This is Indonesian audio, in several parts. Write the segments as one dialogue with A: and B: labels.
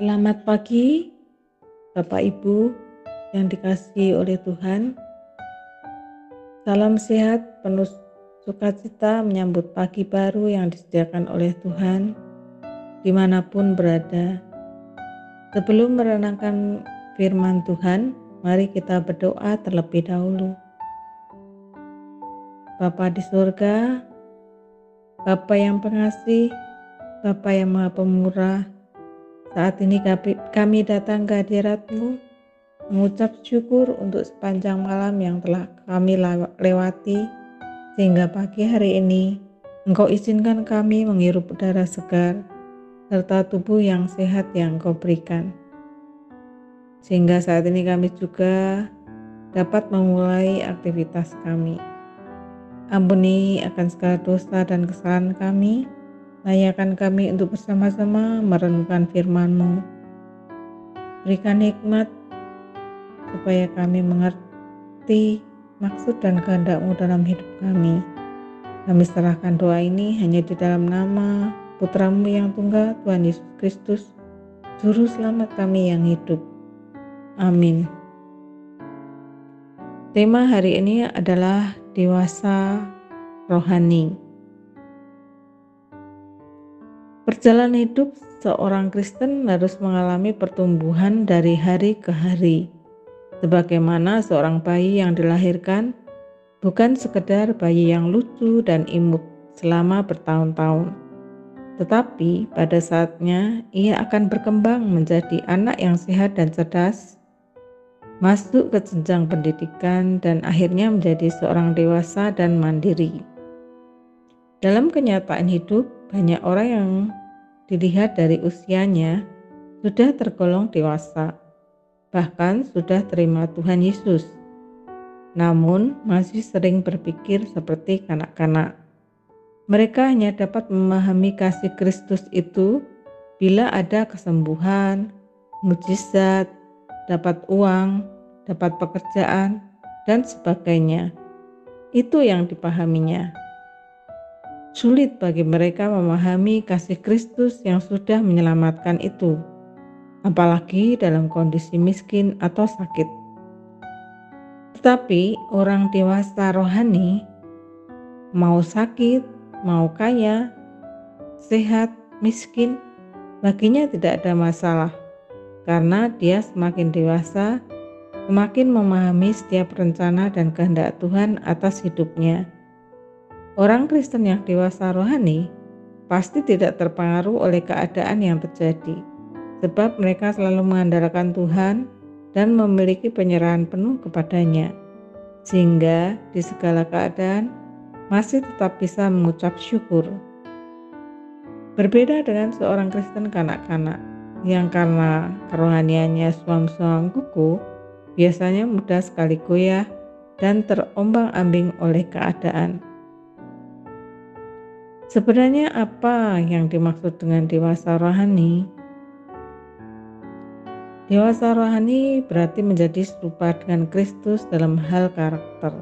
A: Selamat pagi, Bapak Ibu yang dikasihi oleh Tuhan. Salam sehat, penuh sukacita menyambut pagi baru yang disediakan oleh Tuhan, di mana pun berada. Sebelum merenangkan firman Tuhan, mari kita berdoa terlebih dahulu. Bapa di surga, Bapa yang pengasih, Bapa yang maha pemurah, saat ini kami datang ke hadiratmu mengucap syukur untuk sepanjang malam yang telah kami lewati sehingga pagi hari ini Engkau izinkan kami menghirup udara segar serta tubuh yang sehat yang Engkau berikan. Sehingga saat ini kami juga dapat memulai aktivitas kami. Ampuni akan segala dosa dan kesalahan kami Layakan kami untuk bersama-sama merenungkan firman-Mu. Berikan hikmat supaya kami mengerti maksud dan kehendak-Mu dalam hidup kami. Kami serahkan doa ini hanya di dalam nama Putramu yang tunggal, Tuhan Yesus Kristus, Juru Selamat kami yang hidup. Amin. Tema hari ini adalah dewasa rohani. Perjalanan hidup seorang Kristen harus mengalami pertumbuhan dari hari ke hari. Sebagaimana seorang bayi yang dilahirkan bukan sekedar bayi yang lucu dan imut selama bertahun-tahun. Tetapi pada saatnya ia akan berkembang menjadi anak yang sehat dan cerdas, masuk ke jenjang pendidikan dan akhirnya menjadi seorang dewasa dan mandiri. Dalam kenyataan hidup, banyak orang yang dilihat dari usianya sudah tergolong dewasa, bahkan sudah terima Tuhan Yesus. Namun masih sering berpikir seperti kanak-kanak. Mereka hanya dapat memahami kasih Kristus itu bila ada kesembuhan, mujizat, dapat uang, dapat pekerjaan, dan sebagainya. Itu yang dipahaminya. Sulit bagi mereka memahami kasih Kristus yang sudah menyelamatkan itu, apalagi dalam kondisi miskin atau sakit. Tetapi orang dewasa rohani, mau sakit, mau kaya, sehat, miskin, baginya tidak ada masalah, karena dia semakin dewasa, semakin memahami setiap rencana dan kehendak Tuhan atas hidupnya Orang Kristen yang dewasa rohani pasti tidak terpengaruh oleh keadaan yang terjadi, sebab mereka selalu mengandalkan Tuhan dan memiliki penyerahan penuh kepadanya, sehingga di segala keadaan masih tetap bisa mengucap syukur. Berbeda dengan seorang Kristen kanak-kanak yang karena kerohaniannya suam-suam kuku, biasanya mudah sekali goyah dan terombang-ambing oleh keadaan. Sebenarnya apa yang dimaksud dengan dewasa rohani? Dewasa rohani berarti menjadi serupa dengan Kristus dalam hal karakter.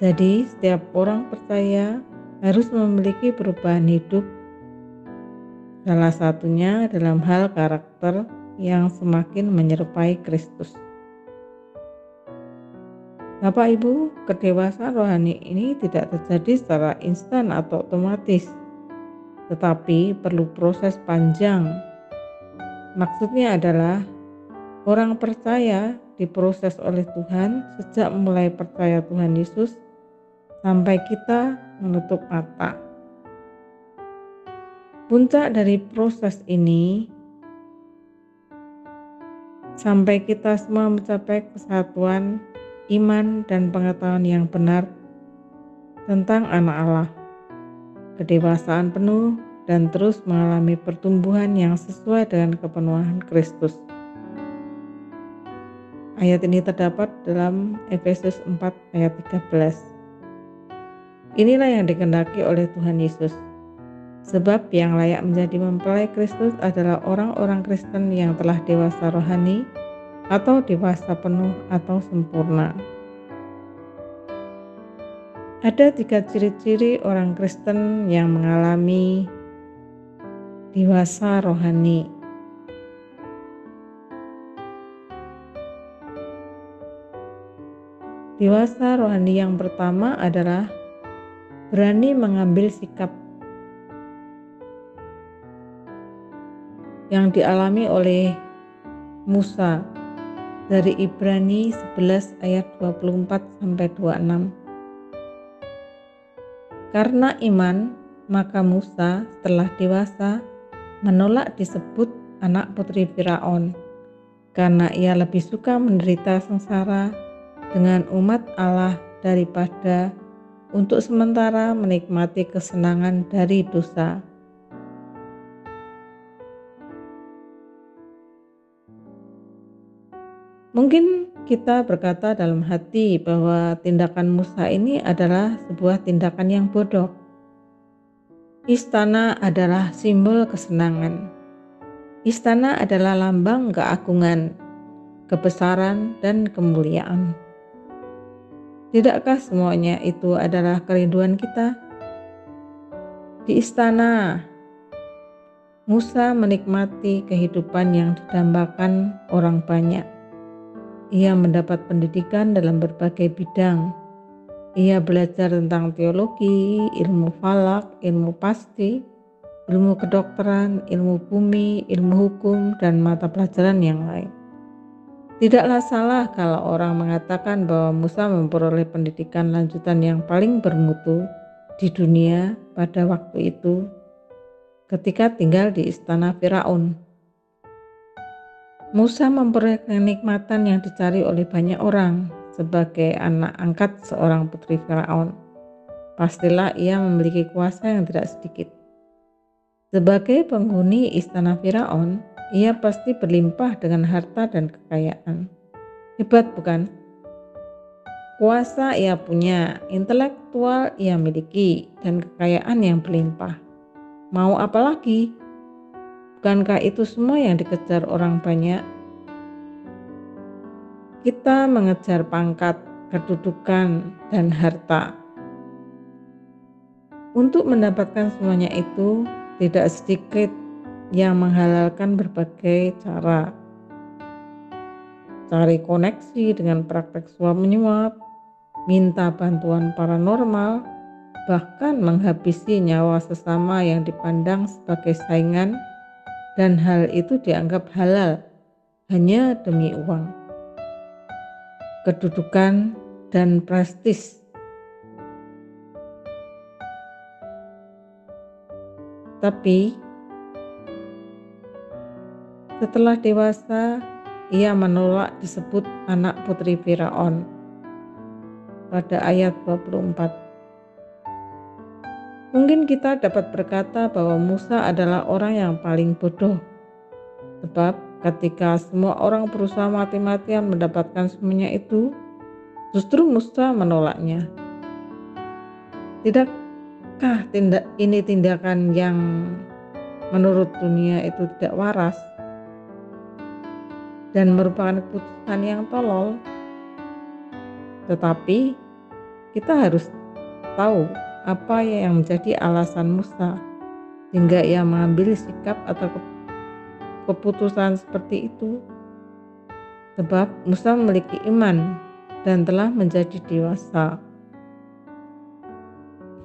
A: Jadi, setiap orang percaya harus memiliki perubahan hidup. Salah satunya dalam hal karakter yang semakin menyerupai Kristus. Bapak Ibu, kedewasaan rohani ini tidak terjadi secara instan atau otomatis, tetapi perlu proses panjang. Maksudnya adalah orang percaya diproses oleh Tuhan sejak mulai percaya Tuhan Yesus sampai kita menutup mata. Puncak dari proses ini sampai kita semua mencapai kesatuan iman dan pengetahuan yang benar tentang anak Allah, kedewasaan penuh, dan terus mengalami pertumbuhan yang sesuai dengan kepenuhan Kristus. Ayat ini terdapat dalam Efesus 4 ayat 13. Inilah yang dikendaki oleh Tuhan Yesus. Sebab yang layak menjadi mempelai Kristus adalah orang-orang Kristen yang telah dewasa rohani, atau dewasa penuh atau sempurna. Ada tiga ciri-ciri orang Kristen yang mengalami dewasa rohani. Dewasa rohani yang pertama adalah berani mengambil sikap yang dialami oleh Musa dari Ibrani 11 ayat 24 sampai 26. Karena iman, maka Musa setelah dewasa menolak disebut anak putri Firaun karena ia lebih suka menderita sengsara dengan umat Allah daripada untuk sementara menikmati kesenangan dari dosa. Mungkin kita berkata dalam hati bahwa tindakan Musa ini adalah sebuah tindakan yang bodoh. Istana adalah simbol kesenangan. Istana adalah lambang keagungan, kebesaran, dan kemuliaan. Tidakkah semuanya itu adalah kerinduan kita? Di istana, Musa menikmati kehidupan yang didambakan orang banyak. Ia mendapat pendidikan dalam berbagai bidang. Ia belajar tentang teologi, ilmu falak, ilmu pasti, ilmu kedokteran, ilmu bumi, ilmu hukum, dan mata pelajaran yang lain. Tidaklah salah kalau orang mengatakan bahwa Musa memperoleh pendidikan lanjutan yang paling bermutu di dunia pada waktu itu ketika tinggal di istana Firaun. Musa memperoleh kenikmatan yang dicari oleh banyak orang sebagai anak angkat seorang putri Firaun. Pastilah ia memiliki kuasa yang tidak sedikit. Sebagai penghuni istana Firaun, ia pasti berlimpah dengan harta dan kekayaan. Hebat bukan? Kuasa ia punya, intelektual ia miliki, dan kekayaan yang berlimpah. Mau apa lagi? Bukankah itu semua yang dikejar orang banyak? Kita mengejar pangkat, kedudukan, dan harta. Untuk mendapatkan semuanya itu, tidak sedikit yang menghalalkan berbagai cara. Cari koneksi dengan praktek suap menyuap, minta bantuan paranormal, bahkan menghabisi nyawa sesama yang dipandang sebagai saingan dan hal itu dianggap halal hanya demi uang. Kedudukan dan prestis Tapi setelah dewasa, ia menolak disebut anak putri Firaun. Pada ayat 24. Mungkin kita dapat berkata bahwa Musa adalah orang yang paling bodoh. Sebab ketika semua orang berusaha mati-matian mendapatkan semuanya itu, justru Musa menolaknya. Tidakkah tindak ini tindakan yang menurut dunia itu tidak waras? dan merupakan keputusan yang tolol. Tetapi kita harus tahu apa yang menjadi alasan Musa hingga ia mengambil sikap atau keputusan seperti itu. Sebab Musa memiliki iman dan telah menjadi dewasa.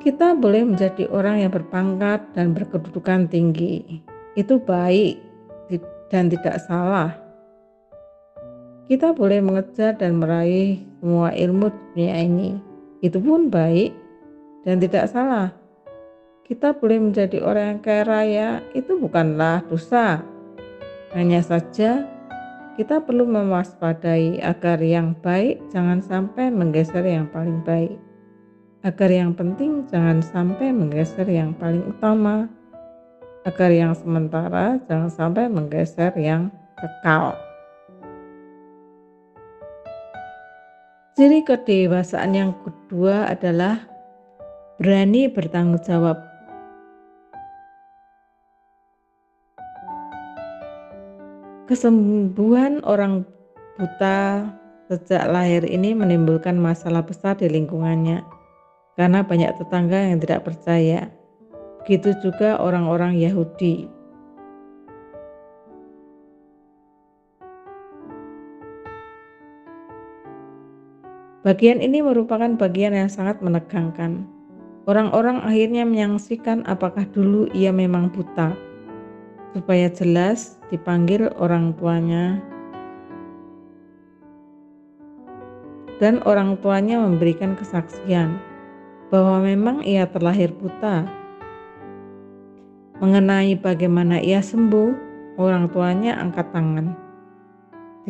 A: Kita boleh menjadi orang yang berpangkat dan berkedudukan tinggi. Itu baik dan tidak salah kita boleh mengejar dan meraih semua ilmu dunia ini. Itu pun baik dan tidak salah. Kita boleh menjadi orang yang kaya raya, itu bukanlah dosa. Hanya saja kita perlu mewaspadai agar yang baik jangan sampai menggeser yang paling baik. Agar yang penting jangan sampai menggeser yang paling utama. Agar yang sementara jangan sampai menggeser yang kekal. Ciri kedewasaan yang kedua adalah berani bertanggung jawab. Kesembuhan orang buta sejak lahir ini menimbulkan masalah besar di lingkungannya karena banyak tetangga yang tidak percaya. Begitu juga orang-orang Yahudi Bagian ini merupakan bagian yang sangat menegangkan. Orang-orang akhirnya menyaksikan apakah dulu ia memang buta. Supaya jelas dipanggil orang tuanya dan orang tuanya memberikan kesaksian bahwa memang ia terlahir buta. Mengenai bagaimana ia sembuh, orang tuanya angkat tangan.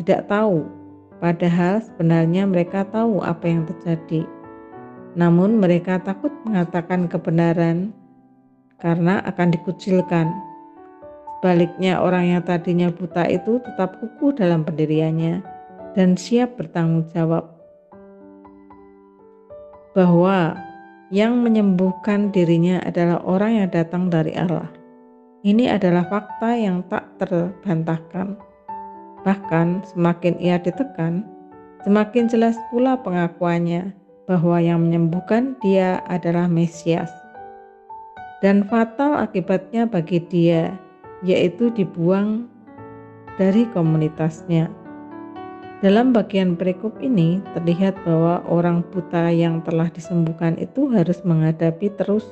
A: Tidak tahu Padahal sebenarnya mereka tahu apa yang terjadi. Namun mereka takut mengatakan kebenaran karena akan dikucilkan. Sebaliknya orang yang tadinya buta itu tetap kukuh dalam pendiriannya dan siap bertanggung jawab bahwa yang menyembuhkan dirinya adalah orang yang datang dari Allah. Ini adalah fakta yang tak terbantahkan. Bahkan semakin ia ditekan, semakin jelas pula pengakuannya bahwa yang menyembuhkan dia adalah Mesias. Dan fatal akibatnya bagi dia, yaitu dibuang dari komunitasnya. Dalam bagian perikop ini terlihat bahwa orang buta yang telah disembuhkan itu harus menghadapi terus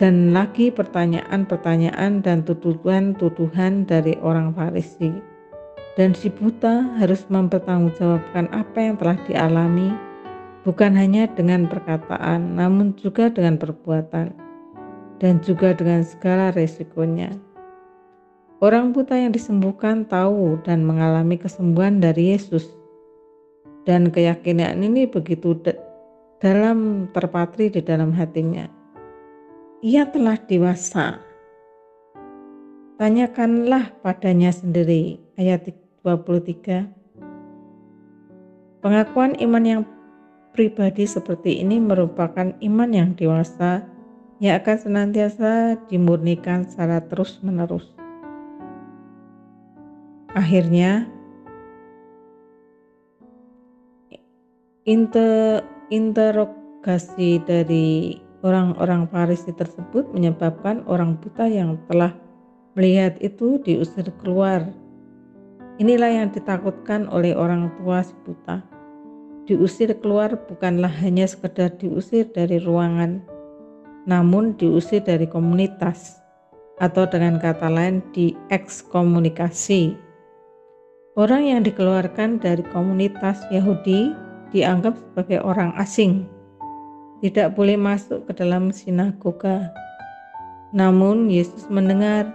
A: dan lagi pertanyaan-pertanyaan dan tuduhan-tuduhan dari orang Farisi. Dan si buta harus mempertanggungjawabkan apa yang telah dialami, bukan hanya dengan perkataan, namun juga dengan perbuatan, dan juga dengan segala resikonya. Orang buta yang disembuhkan tahu dan mengalami kesembuhan dari Yesus. Dan keyakinan ini begitu dalam terpatri di dalam hatinya ia telah dewasa. Tanyakanlah padanya sendiri. Ayat 23. Pengakuan iman yang pribadi seperti ini merupakan iman yang dewasa yang akan senantiasa dimurnikan secara terus-menerus. Akhirnya, inter interogasi dari Orang-orang Farisi tersebut menyebabkan orang buta yang telah melihat itu diusir keluar. Inilah yang ditakutkan oleh orang tua si buta. Diusir keluar bukanlah hanya sekedar diusir dari ruangan, namun diusir dari komunitas atau dengan kata lain diekskomunikasi. Orang yang dikeluarkan dari komunitas Yahudi dianggap sebagai orang asing tidak boleh masuk ke dalam sinagoga. Namun Yesus mendengar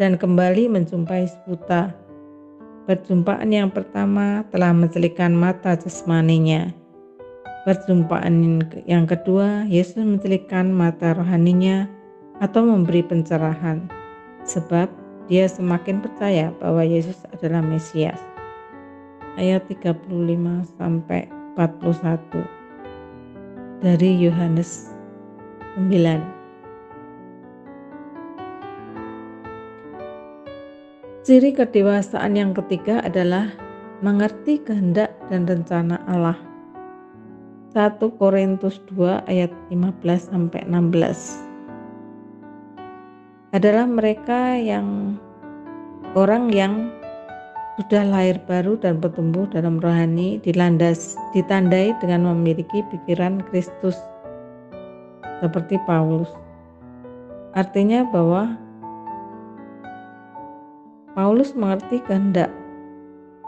A: dan kembali menjumpai sebuta. Perjumpaan yang pertama telah mencelikan mata jasmaninya. Perjumpaan yang kedua, Yesus mencelikan mata rohaninya atau memberi pencerahan, sebab dia semakin percaya bahwa Yesus adalah Mesias. Ayat 35 sampai 41 dari Yohanes 9. Ciri kedewasaan yang ketiga adalah mengerti kehendak dan rencana Allah. 1 Korintus 2 ayat 15 sampai 16 adalah mereka yang orang yang sudah lahir baru dan bertumbuh dalam rohani dilandas ditandai dengan memiliki pikiran Kristus seperti Paulus. Artinya bahwa Paulus mengerti kehendak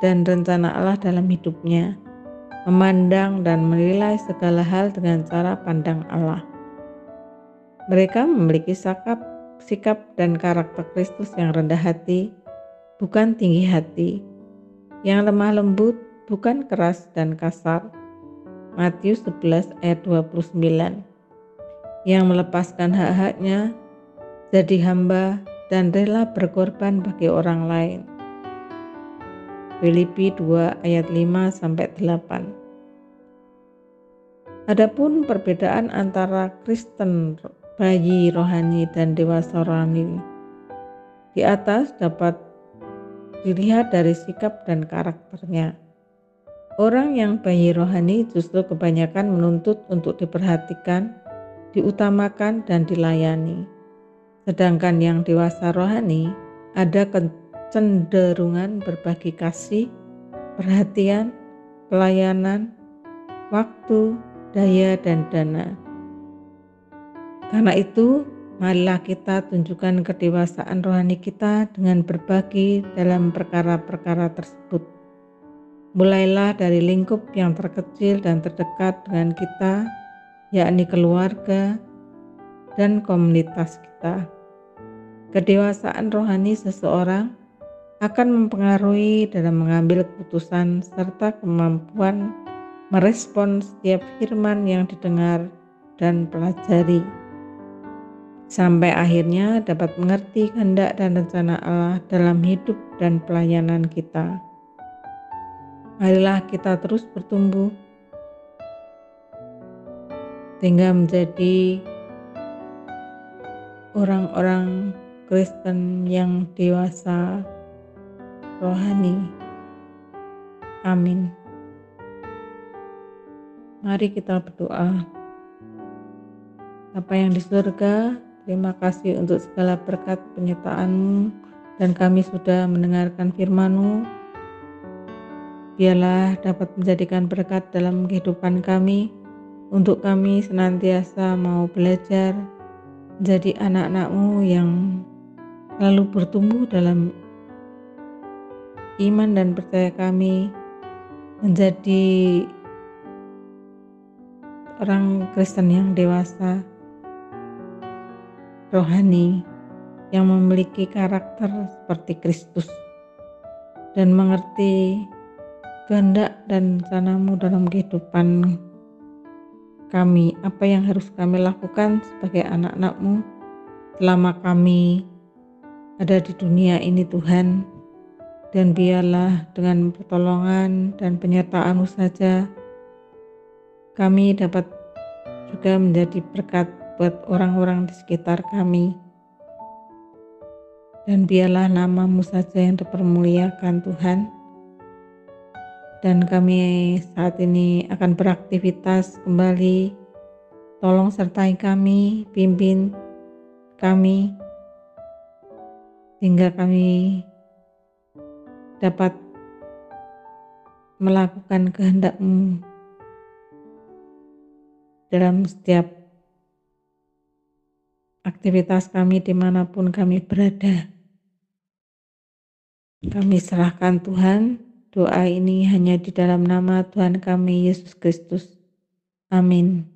A: dan rencana Allah dalam hidupnya, memandang dan menilai segala hal dengan cara pandang Allah. Mereka memiliki sikap, sikap dan karakter Kristus yang rendah hati, bukan tinggi hati, yang lemah lembut, bukan keras dan kasar. Matius 11 ayat 29 yang melepaskan hak-haknya jadi hamba dan rela berkorban bagi orang lain. Filipi 2 ayat 5 sampai 8. Adapun perbedaan antara Kristen bayi rohani dan dewasa rohani di atas dapat dilihat dari sikap dan karakternya. Orang yang bayi rohani justru kebanyakan menuntut untuk diperhatikan, diutamakan, dan dilayani. Sedangkan yang dewasa rohani ada kecenderungan berbagi kasih, perhatian, pelayanan, waktu, daya, dan dana. Karena itu, marilah kita tunjukkan kedewasaan rohani kita dengan berbagi dalam perkara-perkara tersebut. Mulailah dari lingkup yang terkecil dan terdekat dengan kita, yakni keluarga dan komunitas kita. Kedewasaan rohani seseorang akan mempengaruhi dalam mengambil keputusan serta kemampuan merespon setiap firman yang didengar dan pelajari sampai akhirnya dapat mengerti kehendak dan rencana Allah dalam hidup dan pelayanan kita. Marilah kita terus bertumbuh sehingga menjadi orang-orang Kristen yang dewasa rohani. Amin. Mari kita berdoa. Apa yang di surga, Terima kasih untuk segala berkat penyertaan-Mu dan kami sudah mendengarkan firman-Mu. Biarlah dapat menjadikan berkat dalam kehidupan kami, untuk kami senantiasa mau belajar menjadi anak-anak-Mu yang lalu bertumbuh dalam iman dan percaya kami menjadi orang Kristen yang dewasa rohani yang memiliki karakter seperti Kristus dan mengerti kehendak dan rencanamu dalam kehidupan kami, apa yang harus kami lakukan sebagai anak-anakmu selama kami ada di dunia ini Tuhan dan biarlah dengan pertolongan dan penyertaanmu saja kami dapat juga menjadi berkat buat orang-orang di sekitar kami. Dan biarlah namamu saja yang dipermuliakan Tuhan. Dan kami saat ini akan beraktivitas kembali. Tolong sertai kami, pimpin kami, sehingga kami dapat melakukan kehendakmu dalam setiap aktivitas kami di mana pun kami berada. Kami serahkan Tuhan, doa ini hanya di dalam nama Tuhan kami Yesus Kristus. Amin.